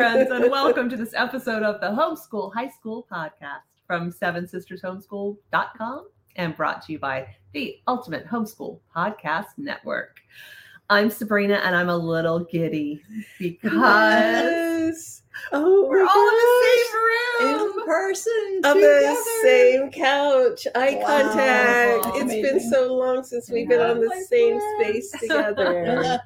friends, and welcome to this episode of the Homeschool High School Podcast from Seven Sisters Homeschool.com and brought to you by the Ultimate Homeschool Podcast Network. I'm Sabrina, and I'm a little giddy because Yes. Oh, we're all gosh. in the same room. in person on together. the same couch. Eye Wow. contact. It's been so long since we've been Yeah. on the same friends. space together.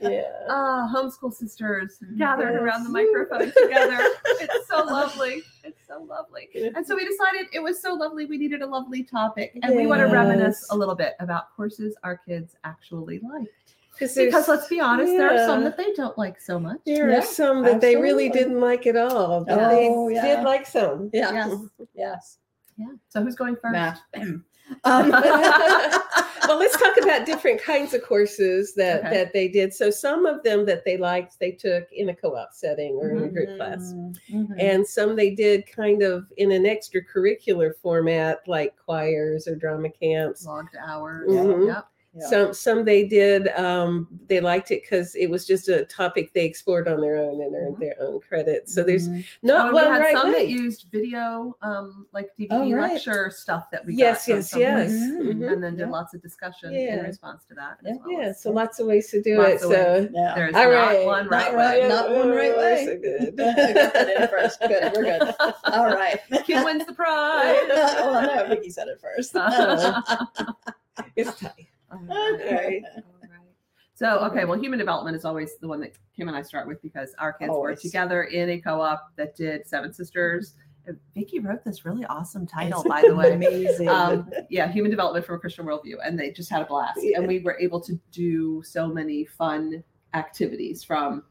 Yeah. Ah, homeschool sisters gathered Yes. around the microphone together. It's so lovely. It's so lovely. And so we decided it was so lovely, we needed a lovely topic. And we want to reminisce a little bit about courses our kids actually like. Because Because let's be honest, there are some that they don't like so much. there Yeah, are some that they really didn't like at all, but Oh, they yeah. did like some. Yeah. Yes. Yes. Yeah. So who's going first? Math. um, well, let's talk about different kinds of courses that Okay. that they did. So some of them that they liked, they took in a co-op setting or in a group class. Mhm. And some they did kind of in an extracurricular format, like choirs or drama camps. Logged hours. Mhm. Yep. Yeah. Some some they did. Um, they liked it because it was just a topic they explored on their own and earned Mhm. their own credit. So there's Mhm. Oh, not and we one had right some way. that used video, um, like DVD Oh, right. lecture stuff that we Yes, got from yes, yes. place, Mhm. and then did Yeah. lots of discussion Yeah. in response to that. Yeah. As well. Yeah, so lots of ways to do Lots it. of ways. So Yeah. There's All not right. one Not right right. way. not one right Oh, way. So good. Got that in. Good. We're good. All right. Kid wins the prize. well, no, Vicky said it first. it's tight. All right. Okay. So, okay, well, human development is always the one that Kim and I start with because our kids were together in a co-op that did Seven Sisters. And Vicky wrote this really awesome title, by the way. Amazing. Um, yeah, human development from a Christian worldview, and they just had a blast. Yeah. And we were able to do so many fun activities from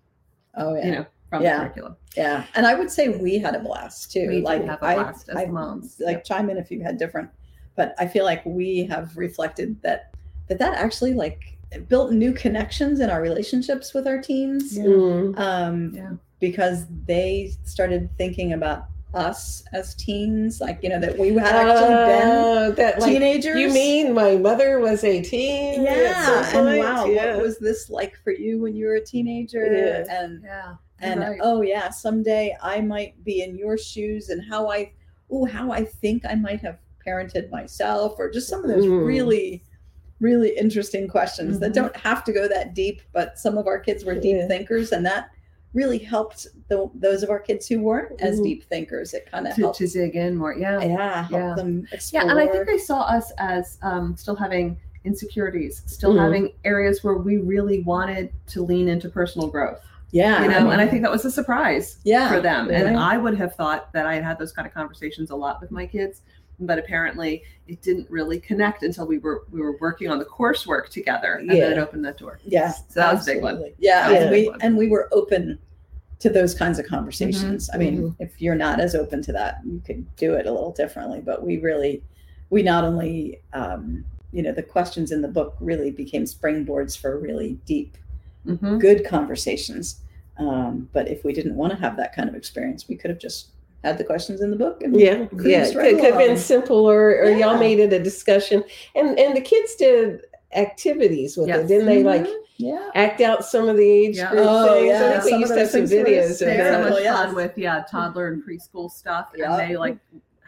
oh yeah. you know from Yeah. the curriculum. Yeah, and I would say we had a blast too. We did like have a I- blast as I, moms. Like Yep. chime in if you had different, but I feel like we have reflected that that that actually like built new connections in our relationships with our teens. Yeah. Mm. Um, Yeah. because they started thinking about us as teens, like you know that we had actually been Oh, that like, teenagers. You mean my mother was a teen? Yeah, and point? wow, Yeah. what was this like for you when you were a teenager? Yeah. And Yeah. and right. oh yeah someday i might be in your shoes and how i oh how i think i might have parented myself or just some of those Mm. really really interesting questions that Mhm. don't have to go that deep but some of our kids were deep Yeah. thinkers and that really helped the, those of our kids who weren't as deep thinkers it kind of to, helped to dig in more. Yeah. yeah Yeah. Yeah, and I think they saw us as um, still having insecurities, still Mhm. having areas where we really wanted to lean into personal growth. yeah You know, I and I think that was a surprise yeah for them. And right. I would have thought that I had had those kind of conversations a lot with my kids, but apparently it didn't really connect until we were we were working on the coursework together, and then it opened that door. Yeah, So that was a big one. Yeah, a and we one. and we were open to those kinds of conversations. I mean, mhm. if you're not as open to that, you could do it a little differently. But we really, we not only, um, you know, the questions in the book really became springboards for really deep, hmm good conversations. Um, but if we didn't want to have that kind of experience, we could have just had the questions in the book. And Yeah, yeah. right Could, could have been along. simple, or, or y'all made it a discussion, and and the kids did activities with Yes. it, didn't they? Like Mhm. yeah. act out some of the age Yeah. group Oh, things. yeah. I think we used to have some videos of They had so much yes. fun with yeah toddler and preschool stuff, Yeah. and they like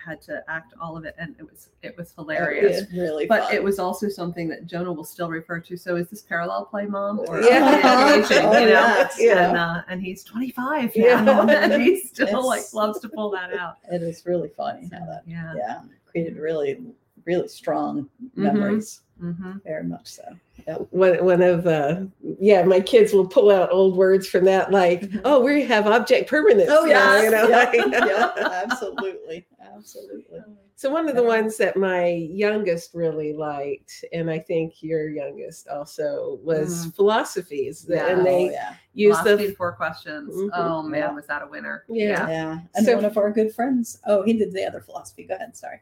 had to act all of it, and it was it was hilarious. It really But fun. it was also something that Jonah will still refer to. So is this parallel play, mom, or Yeah. education, Oh, you know? yes, yeah. And uh, and he's 25 Yeah. and he still It's- like loves to pull that out. it is really funny how that Yeah. yeah created really really strong Mhm. memories hmm very much so Yep. one one of uh yeah my kids will pull out old words from that like Mhm. oh we have object permanence oh yeah you know yeah, like- yeah, absolutely absolutely so one of the ones that my youngest really liked and i think your youngest also was Mm. philosophies Yeah. and oh, they yeah use Philosophy the four questions. Mhm. Oh man, Yeah. was that a winner? Yeah. yeah and So- one of our good friends oh he did the other philosophy go ahead sorry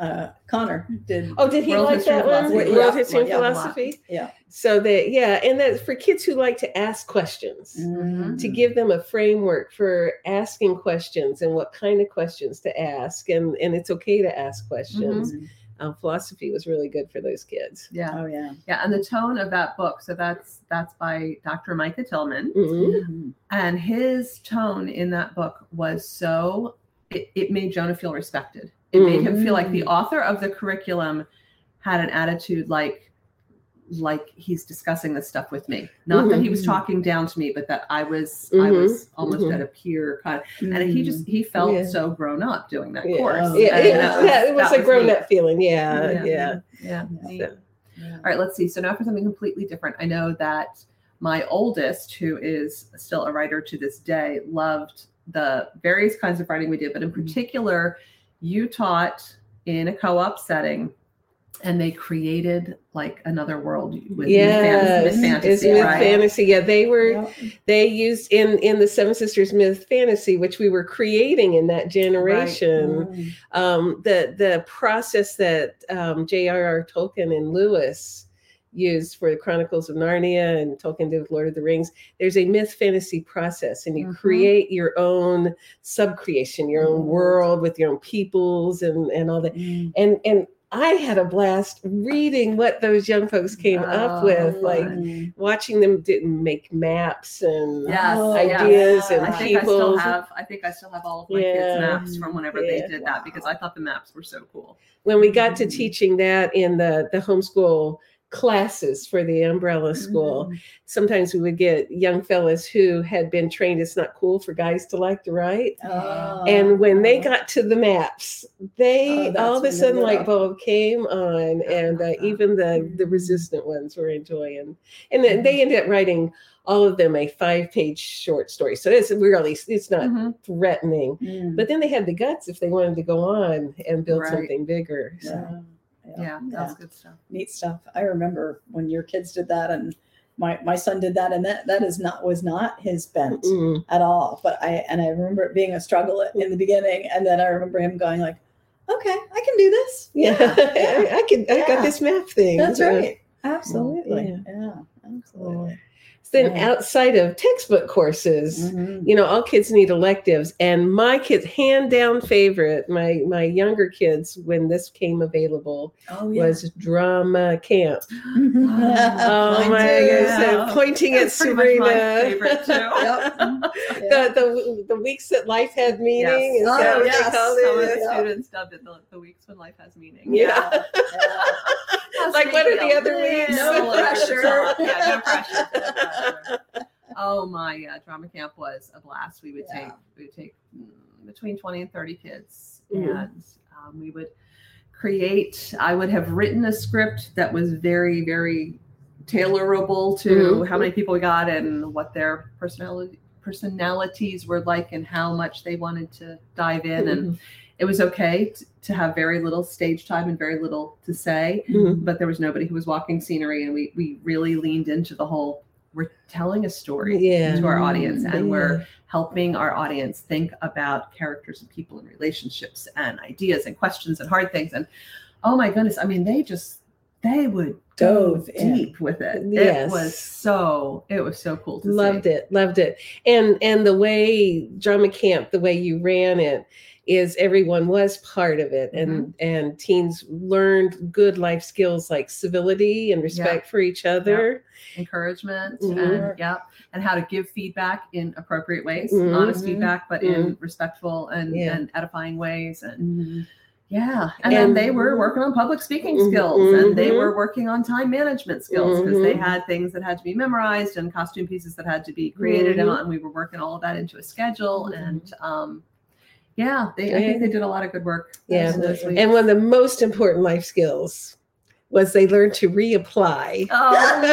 uh connor did Oh, did he World like history that one? World Yeah. history and Yeah. philosophy. Yeah. So that yeah, and that's for kids who like to ask questions. Mhm. To give them a framework for asking questions and what kind of questions to ask, and and it's okay to ask questions. Mhm. uh, philosophy was really good for those kids. Yeah. Oh yeah. Yeah. And the tone of that book. So that's that's by Dr. Micah Tillman. Mhm. Mhm. And his tone in that book was so it, it made Jonah feel respected. It made him feel like the Mm. author of the curriculum had an attitude like like he's discussing this stuff with me. Not that he was Mhm. talking down to me, but that I was I Mhm. was almost Mhm. at a peer kind of, and he just he felt Yeah. so grown up doing that Yeah. course. Oh, Yeah, And it, that yeah, it was that a grown neat. up feeling. Yeah, Yeah. yeah. Yeah. Yeah. neat. So- All right, let's see. So now for something completely different. I know that my oldest, who is still a writer to this day, loved the various kinds of writing we did, but in Mhm. particular, you taught in a co-op setting and they created like another world with Yes, myth, fan- myth fantasy, myth right? fantasy. Yeah, they were Yeah. they used in in the Seven Sisters myth fantasy, which we were creating in that generation. Mm. Um, the the process that um, J.R.R. Tolkien and Lewis used for the Chronicles of Narnia and Tolkien did with Lord of the Rings. There's a myth fantasy process, and you Mhm. create your own sub creation, your own Mhm. world with your own peoples and and all that. Mm. And and I had a blast reading what those young folks came up Oh, with, like watching them didn't make maps and Yes, Oh, yes. ideas and I think I still have I think I still have all of my Yeah. kids' maps from whenever Yeah. they did that because I thought the maps were so cool. when we got to Mhm. teaching that in the the homeschool classes for the umbrella school Mm. sometimes we would get young fellas who had been trained it's not cool for guys to like to write Oh. and when they got to the maps they Oh, all of a sudden light bulb came on and uh, even the the Mhm. resistant ones were enjoying and then they ended up writing all of them a five page short story so it's really it's not Mhm. threatening Mm. but then they had the guts if they wanted to go on and build Right. something bigger so. yeah. Yeah, that's good stuff. neat stuff. I remember when your kids did that, and my my son did that, and that that is not was not his bent Mm. at all. But I and I remember it being a struggle in the beginning, and then I remember him going like, "Okay, I can do this. Yeah, I can. I got this map thing. That's right. Absolutely. Yeah. Yeah, absolutely. Then Yeah. outside of textbook courses, Mhm. you know, all kids need electives, and my kids, hand down favorite, my my younger kids, when this came available, Oh was drama camp. oh Oh my too. goodness! Yeah. pointing at That's pretty much my Sabrina. favorite too. Yep. the, the the weeks that life had meaning. Yes. Is Oh, that what yes. they called Some of it? the Yeah. students dubbed it the, the weeks when life has meaning. Yeah. Yeah. Like, what are the other weeks? No pressure. Yeah, no pressure. No pressure. Oh my uh, drama camp was a blast. We would Yeah. take we would take mm, between twenty and thirty kids, Mhm. and um, we would create. I would have written a script that was very very tailorable to Mhm. how many people we got and what their personality personalities were like and how much they wanted to dive in and it was okay t- to have very little stage time and very little to say Mhm. but there was nobody who was walking scenery and we we really leaned into the whole we're telling a story Yeah. to our audience and Yeah. we're helping our audience think about characters and people and relationships and ideas and questions and hard things and oh my goodness i mean they just they would go Dove in. deep with it Yes. it was so it was so cool to loved see. it loved it and and the way drama camp the way you ran it is everyone was part of it and Mm-hmm. and teens learned good life skills like civility and respect for each other encouragement Mhm. and yeah and how to give feedback in appropriate ways Mhm. honest feedback but Mm-hmm. in respectful and, Yeah. and edifying ways and Mhm. yeah and, then they were working on public speaking Mhm. skills and they were working on time management skills because they Mhm. had things that had to be memorized and costume pieces that had to be created Mhm. and we were working all of that into a schedule and um yeah they i think they did a lot of good work. Yeah. in and one of the most important life skills was they learned to reapply. Oh my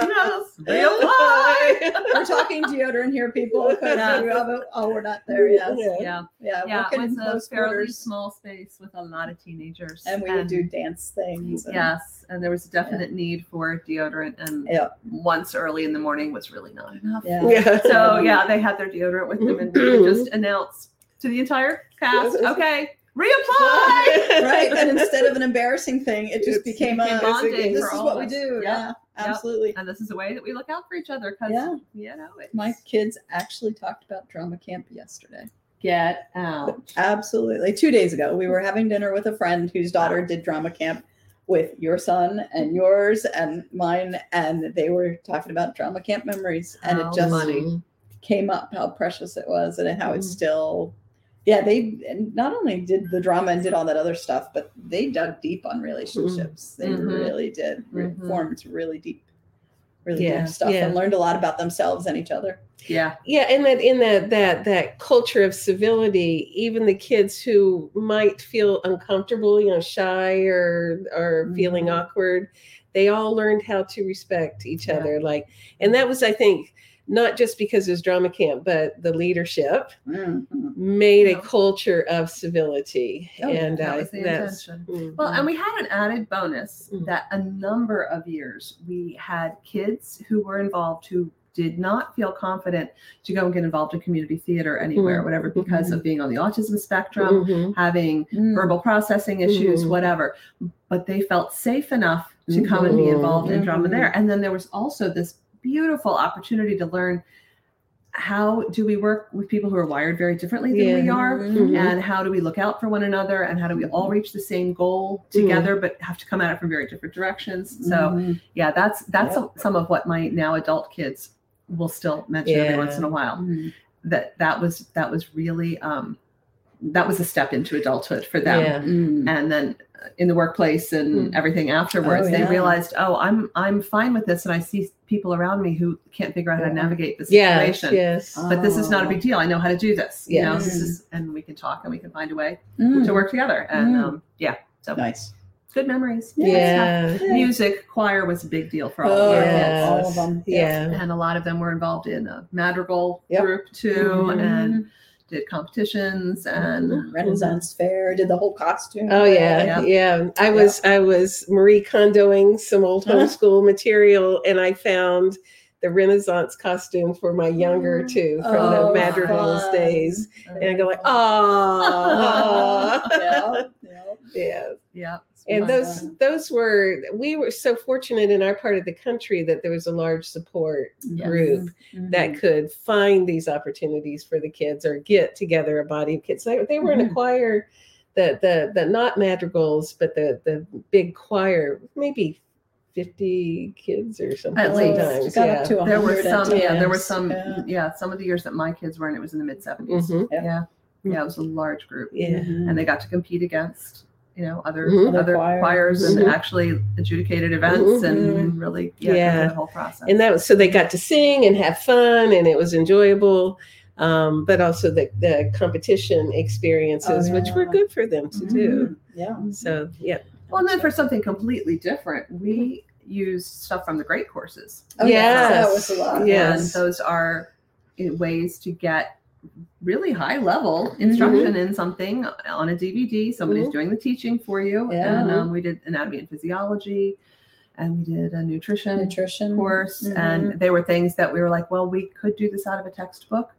yes, yes, reapply. We're talking deodorant here, people. Yeah. we have a- oh, we're not there yet. Yeah. yeah Yeah, yeah, it was in a fairly quarters. small space with a lot of teenagers, and we would do dance things. and- yes, and there was a definite need for deodorant, and Yeah. once early in the morning was really not enough. Yeah. yeah So yeah, they had their deodorant with them, and we would just announce to the entire cast, "Okay, reapply." right. And instead of an embarrassing thing, it just It's- became became a bonding this is what of we do. Yep. Yeah, absolutely. And this is a way that we look out for each other because Yeah. you know it's My kids actually talked about drama camp yesterday. Get out. Absolutely. Two days ago, we were having dinner with a friend whose daughter did drama camp with your son and yours and mine, and they were talking about drama camp memories, and How it just funny. came up how precious it was and how it's Mm. still. Yeah, they and not only did the drama and did all that other stuff, but they dug deep on relationships. They Mhm. really did. Re- Mhm. Formed really deep, really Yeah, deep stuff, yeah. and learned a lot about themselves and each other. Yeah. Yeah, and that in that that that culture of civility, even the kids who might feel uncomfortable, you know, shy or or feeling Mhm. awkward, they all learned how to respect each Yeah. other. Like, and that was, I think, not just because it was drama camp, but the leadership Mhm. made Yeah. a culture of civility, Oh, and that uh, was the that's intention. mm, Well, and we had an added bonus Mhm. that a number of years we had kids who were involved who did not feel confident to go and get involved in community theater anywhere, Mhm. whatever, because of being on the autism spectrum, mhm. having Mm. verbal processing issues, Mhm. whatever. But they felt safe enough to come and be Mhm. involved in drama Mhm. there. And then there was also this beautiful opportunity to learn how do we work with people who are wired very differently than we Yeah. are Mhm. and how do we look out for one another and how do we all reach the same goal Mhm. together but have to come at it from very different directions so Mhm. yeah that's that's Yep. some of what my now adult kids will still mention every once in a while Mhm. that that was that was really um that was a step into adulthood for them Yeah. Mm. and then in the workplace and Mm. everything afterwards Oh, they realized oh i'm i'm fine with this and i see people around me who can't figure out how to navigate the Yes, situation yes. but this is not a Oh. big deal i know how to do this you know this is and we can talk and we can find a way Mm. to work together and Mm. um yeah so Nice. good memories Yeah. Yeah. music choir was a big deal for all Oh, of our yeah. kids all of them. Yeah. and a lot of them were involved in a madrigal Yep. group too Mhm. and did competitions and Renaissance Fair did the whole costume. Oh yeah, Yeah. yeah. I was I was Marie Kondoing some old Uh-huh. homeschool material, and I found the Renaissance costume for my younger two from Oh, the madrigals fun. days, and I go like, oh, yeah, yeah. yeah. Yeah And Fun. those those were we were so fortunate in our part of the country that there was a large support Yes. group Mhm. that could find these opportunities for the kids or get together a body of kids. They, they were in a Mhm. choir, the the the not madrigals, but the the big choir, maybe fifty kids or something. At least. sometimes, got yeah. up to there were 100 at some yeah there were some Yeah. yeah. some of the years that my kids were in it was in the mid 70s Mhm. Yeah. yeah yeah it was a large group Yeah. And they got to compete against you know other Mhm. Other other choirs. choirs and Mhm. actually adjudicated events Mhm. and really yeah, Yeah. the whole process And that was so they got to sing and have fun, and it was enjoyable. Um, but also the, the competition experiences, Oh, which were good for them to do. Mhm. Yeah. So yeah, well and then for something completely different we used stuff from the great courses Oh, yeah. That was a lot. Yes. and those are ways to get really high level instruction in something on a DVD. Somebody's Mhm. doing the teaching for you. Yeah. And um, we did anatomy and physiology, and we did a nutrition Nutrition course. Mhm. And they were things that we were like, well, we could do this out of a textbook.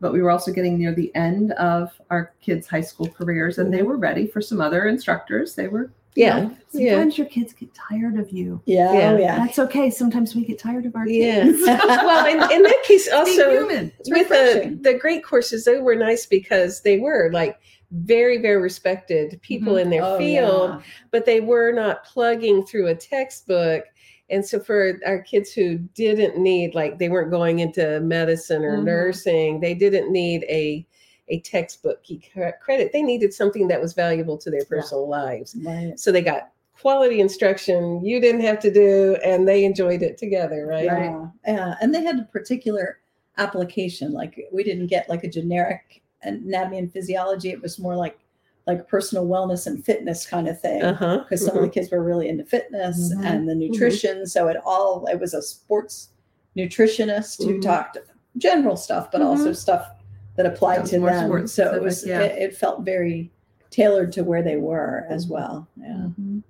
But we were also getting near the end of our kids' high school careers, and they were ready for some other instructors. They were, you yeah, know, yeah. sometimes your kids get tired of you. yeah, Yeah. oh, yeah. That's okay. Sometimes we get tired of our Yeah. kids. well, in, in that case, Be also with the the great courses, they were nice because they were like very very respected people in their Oh, field, yeah. but they were not plugging through a textbook. And so for our kids who didn't need like they weren't going into medicine or Mhm. nursing, they didn't need a a textbook key credit. They needed something that was valuable to their personal lives. Right. So they got quality instruction you didn't have to do and they enjoyed it together, right? Yeah, yeah, and they had a particular application. Like we didn't get like a generic anatomy and physiology. It was more like like personal wellness and fitness kind of thing. Uh-huh. Because some of the kids were really into fitness Mhm. and the nutrition. So it all it was a sports nutritionist who Mhm. talked general stuff, but also stuff that applied to more them. So it was yeah. it, it felt very tailored to where they were as well. Yeah, Mhm.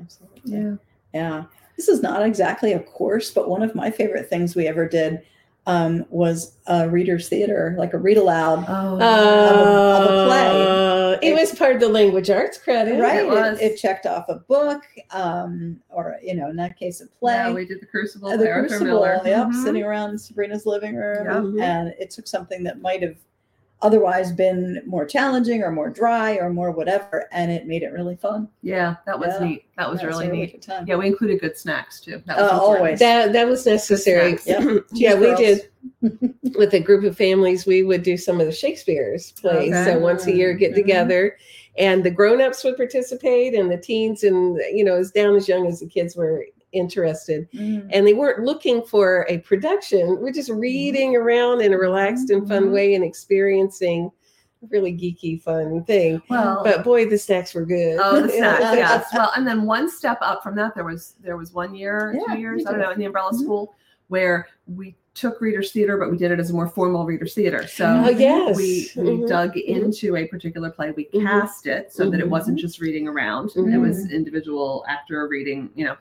absolutely. Yeah. Yeah. This is not exactly a course, but one of my favorite things we ever did um, was a reader's theater, like a read aloud. Oh, of a play. Uh, it was part of the language arts credit. right. it was. It, checked off a book, um, or, you know, in that case, a play. yeah, we did the Crucible. Uh, the Crucible, Miller. yep, Mhm. sitting around Sabrina's living room. And it took something that might have otherwise been more challenging or more dry or more whatever, and it made it really fun. Yeah, that was Yeah. neat. That was Yeah, it really a neat. time. Yeah, we included good snacks too. That was Uh, always. That that was necessary. snacks. Yep. yeah, we Cheese did with a group of families. We would do some of the Shakespeare's plays. Okay. So once a year, get Mhm. together, and the grown-ups would participate, and the teens, and you know, as down as young as the kids were interested. Mm. And they weren't looking for a production. We're just reading around in a relaxed and fun Mhm. way and experiencing a really geeky, fun thing. Well, But boy, the snacks were good. Oh, the snacks, yes. Well, and then one step up from that, there was there was one year, Yeah, two years, I don't know, in the umbrella Mhm. school where we took readers theater, but we did it as a more formal readers theater. So Oh yes. we we Mhm. dug into a particular play. We Mhm. cast it so that it wasn't just reading around. And it was individual actor reading, you know,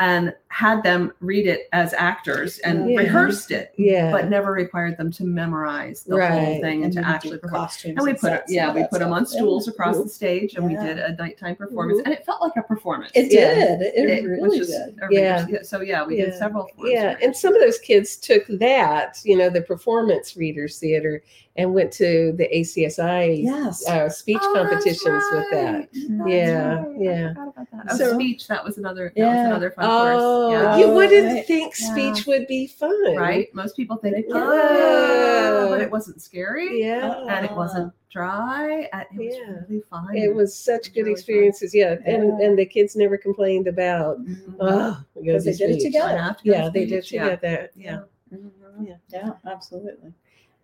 and had them read it as actors and Yeah. rehearsed it, Yeah. but never required them to memorize the whole thing and, And to actually do perform. costumes And we put and yeah, we that put them on stools Mm-hmm. across the stage, and we did a nighttime performance, Mhm. and it felt like a performance. It Yeah. did. It, It- really did. Yeah. reader's- So yeah, we Yeah. did several. Yeah, of and some of those kids took that, you know, the performance readers theater, and went to the ACSI Yes. uh, speech Oh, that's competitions with that. That's Yeah, right. I yeah. forgot about that. Oh, So- speech. That was another. That Yeah. was another fun Oh, course. Yeah. you wouldn't right. think Yeah. speech would be fun, Right. Most people think, Yeah. oh, but it wasn't scary. Yeah, And it wasn't dry. and It was Yeah. really fun. it was such good really experiences. Yeah, and Yeah. and the kids never complained about. Mhm. Oh, Because they did it together. I to go to Yeah, they did speech, yeah. together. Yeah. Mhm. Yeah. Yeah, absolutely.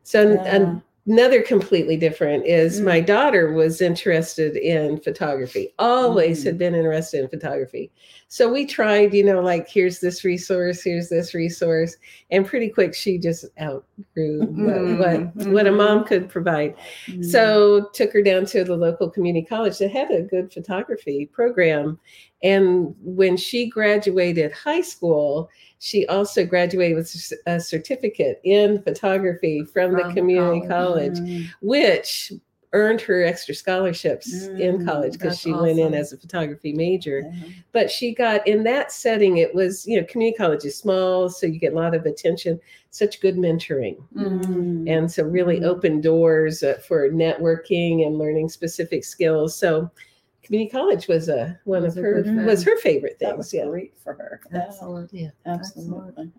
So an- Yeah. Another completely different is Mm. my daughter was interested in photography. Always Mm. had been interested in photography. So we tried, you know, like here's this resource, here's this resource, and pretty quick she just outgrew what Mm, what, what a mhm. mom could provide. Mm. So took her down to the local community college that had a good photography program. And when she graduated high school, she also graduated with a certificate in photography from, the community college. college, Mm. which earned her extra scholarships in Mm, college because she went in as a photography major Yeah. but she got in that setting it was you know community college is small so you get a lot of attention such good mentoring Mhm. and so really Mhm. open doors uh, for networking and learning specific skills so community college was a one Was of a her was her favorite That things was yeah great for her. Yeah, absolutely. Absolutely.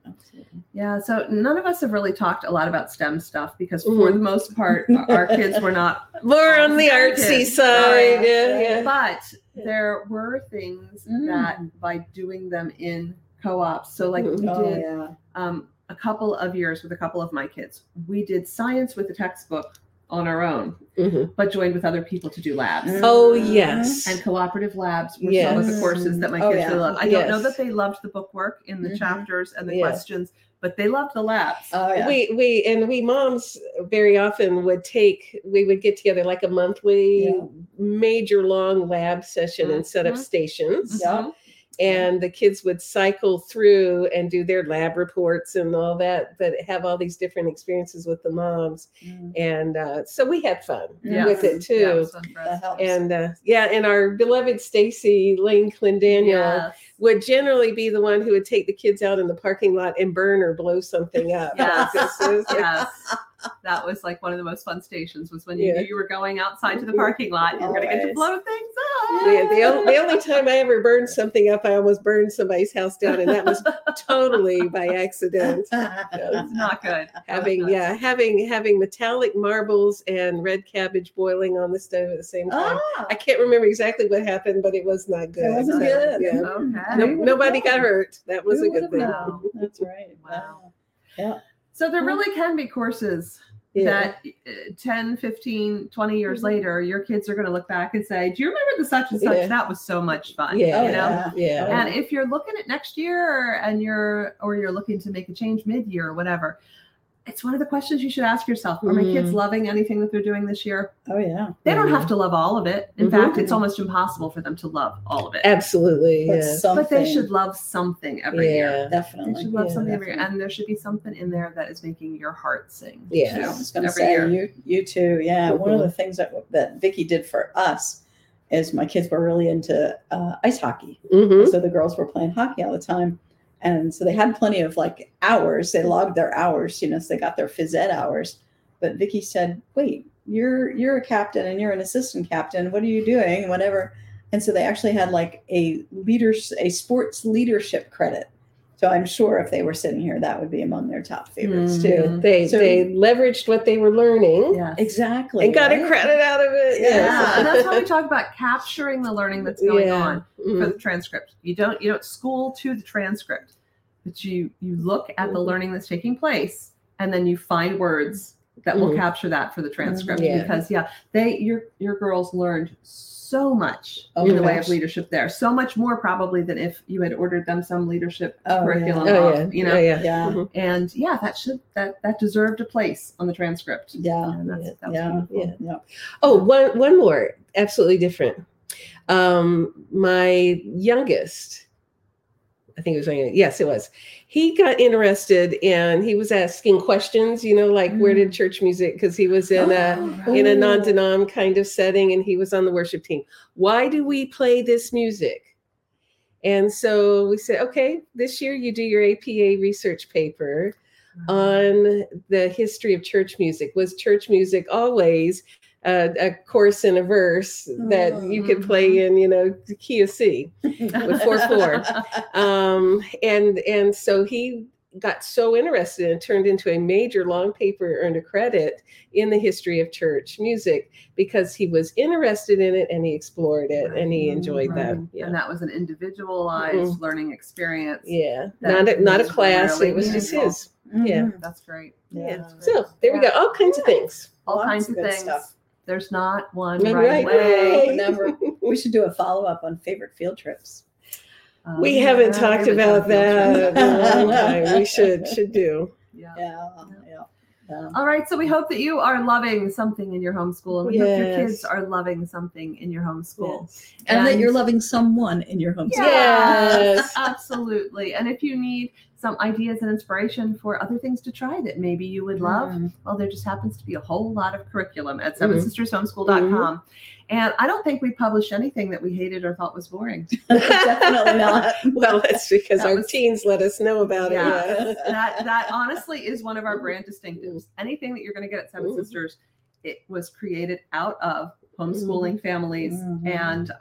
Yeah, so none of us have really talked a lot about STEM stuff because for Mhm. the most part, our kids were not. more on the artsy good. side Sorry. yeah yeah But there were things Mm. that by doing them in co-ops, so like we Oh did yeah. um, a couple of years with a couple of my kids, we did science with the textbook on our own, Mhm. but joined with other people to do labs. Oh yes And cooperative labs were some of the courses that my Oh, kids yeah. really loved. I don't know that they loved the bookwork in the Mhm. chapters and the Yeah. questions, but they loved the labs. Oh yeah. we we and we moms very often would take we would get together like a monthly Yeah. major long lab session and set up stations Yeah. And the kids would cycle through and do their lab reports and all that but have all these different experiences with the moms Mm. and uh, so we had fun Yeah. with it too Yeah, it was fun for us. That helps. and uh, yeah and our beloved stacy lane clendaniel Yes. would generally be the one who would take the kids out in the parking lot and burn or blow something up Yes. This yes. That was like one of the most fun stations was when you Yeah. knew you were going outside to the parking lot and you were going to get to blow things up. the, the, only, the only time I ever burned something up, I almost burned somebody's house down, and that was totally by accident. It's not good. Having Not good. yeah, having having metallic marbles and red cabbage boiling on the stove at the same time. Ah, I can't remember exactly what happened, but it was not good. It wasn't So, good. Yeah. Okay. No- nobody got hurt. That was Who a good thing. known? That's right. Wow. Yeah. So there really can be courses Yeah. that uh, 10, 15, 20 years Mhm. later, your kids are going to look back and say, Do you remember the such and such? Yeah. That was so much fun. Yeah. You know? yeah. yeah. And if you're looking at next year and you're or you're looking to make a change mid-year or whatever, it's one of the questions you should ask yourself. Are my kids Mhm. loving anything that they're doing this year? Oh yeah. They don't have to love all of it. In Mhm. fact, it's almost impossible for them to love all of it. Absolutely. But Yeah. But they should love something every year. Yeah. They should love Yeah, something every year. And there should be something in there that is making your heart sing. Yeah. too, I was going to every say year. you you too. Yeah, one of the things that that Vicky did for us is my kids were really into uh, ice hockey, Mhm. so the girls were playing hockey all the time, and so they had plenty of like hours. They logged their hours, you know, so they got their phys ed hours. but Vicky said, "Wait, you're you're a captain and you're an assistant captain. What are you doing? Whatever." And so they actually had like a leaders a sports leadership credit. So I'm sure if they were sitting here, that would be among their top favorites too. Mhm. They So- they leveraged what they were learning Yes. Exactly. and got a credit out of it. Yeah. Yeah, and that's how we talk about capturing the learning that's going Yeah. on for Mhm. the transcript. You don't you don't school to the transcript, but you you look at the Mhm. learning that's taking place, and then you find words that will Mhm. capture that for the transcript. Yeah. Because yeah, they your your girls learned so much Oh in the my way of leadership there. So much more probably than if you had ordered them some leadership Oh, yeah. curriculum. Oh off, yeah, you know. Oh, yeah. Yeah. Mhm. And yeah, that should that that deserved a place on the transcript. Yeah. And that's, Yeah. that Yeah. Yeah. Oh, one one more, absolutely different. Um, my youngest, I think it was youngest, yes, it was. He got interested and he was asking questions, you know, like where did mm. church music? Because he was in a Oh, in a Oh. non-denom kind of setting and he was on the worship team. Why do we play this music? And so we said, okay, this year you do your APA research paper uh-huh. on the history of church music. Was church music always uh, a chorus and a verse that you could play in, you know, the key of C? with four four. Um, and and so he got so interested and turned into a major long paper, earned a credit in the history of church music because he was interested in it and he explored it and he enjoyed that. Yeah. And that was an individualized learning experience. yeah, not a, not a class. really it was just his. Yeah. Mhm. That's great. Yeah. Yeah. So there we go. All kinds of things. All Lots kinds of of good things. stuff. There's not one One right, right way. way. We should do a follow up on favorite field trips. Um, We haven't we talked about that in a long time. We should should do. Yeah. Yeah. Yeah. yeah. All right, so we hope that you are loving something in your homeschool, and we hope your kids are loving something in your homeschool. Yes. And, that you're loving someone in your home. Yes. absolutely. And if you need some ideas and inspiration for other things to try that maybe you would love, Mm. well, there just happens to be a whole lot of curriculum at Mhm. sevensistershomeschool.com. And I don't think we published anything that we hated or thought was boring. Definitely not. Well, that's because That our was- teens let us know about Yeah. it. Yeah. that that honestly is one of our brand distinctives. Anything that you're going to get at Seven Mhm. Sisters, it was created out of homeschooling families, Mhm. and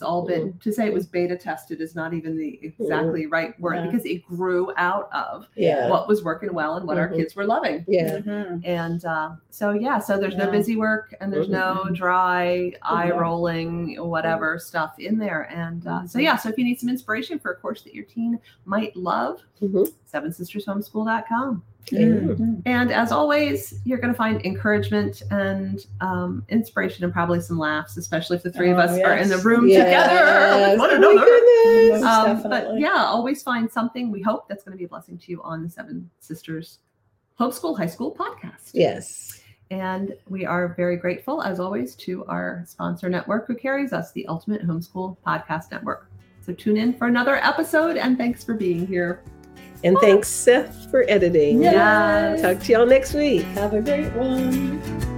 it's all been to say it was beta tested is not even the exactly right word Yeah. because it grew out of Yeah. what was working well and what our Mhm. kids were loving. Yeah. Mhm. And uh, so yeah, so there's no busy work and there's no dry eye rolling whatever stuff in there. And uh, so yeah, so if you need some inspiration for a course that your teen might love, Mhm. sevensistershomeschool.com. Mhm. And as always, you're going to find encouragement and um, inspiration and probably some laughs, especially if the three of Oh, us are in the room Yes. Together with one Oh my another. goodness. Um, but yeah, always find something. We hope that's going to be a blessing to you on the Seven Sisters Homeschool High School podcast. Yes. And we are very grateful, as always, to our sponsor network who carries us, the Ultimate Homeschool Podcast Network. So tune in for another episode and thanks for being here. And thanks, Seth, for editing. Yes. Talk to y'all next week. Have a great one.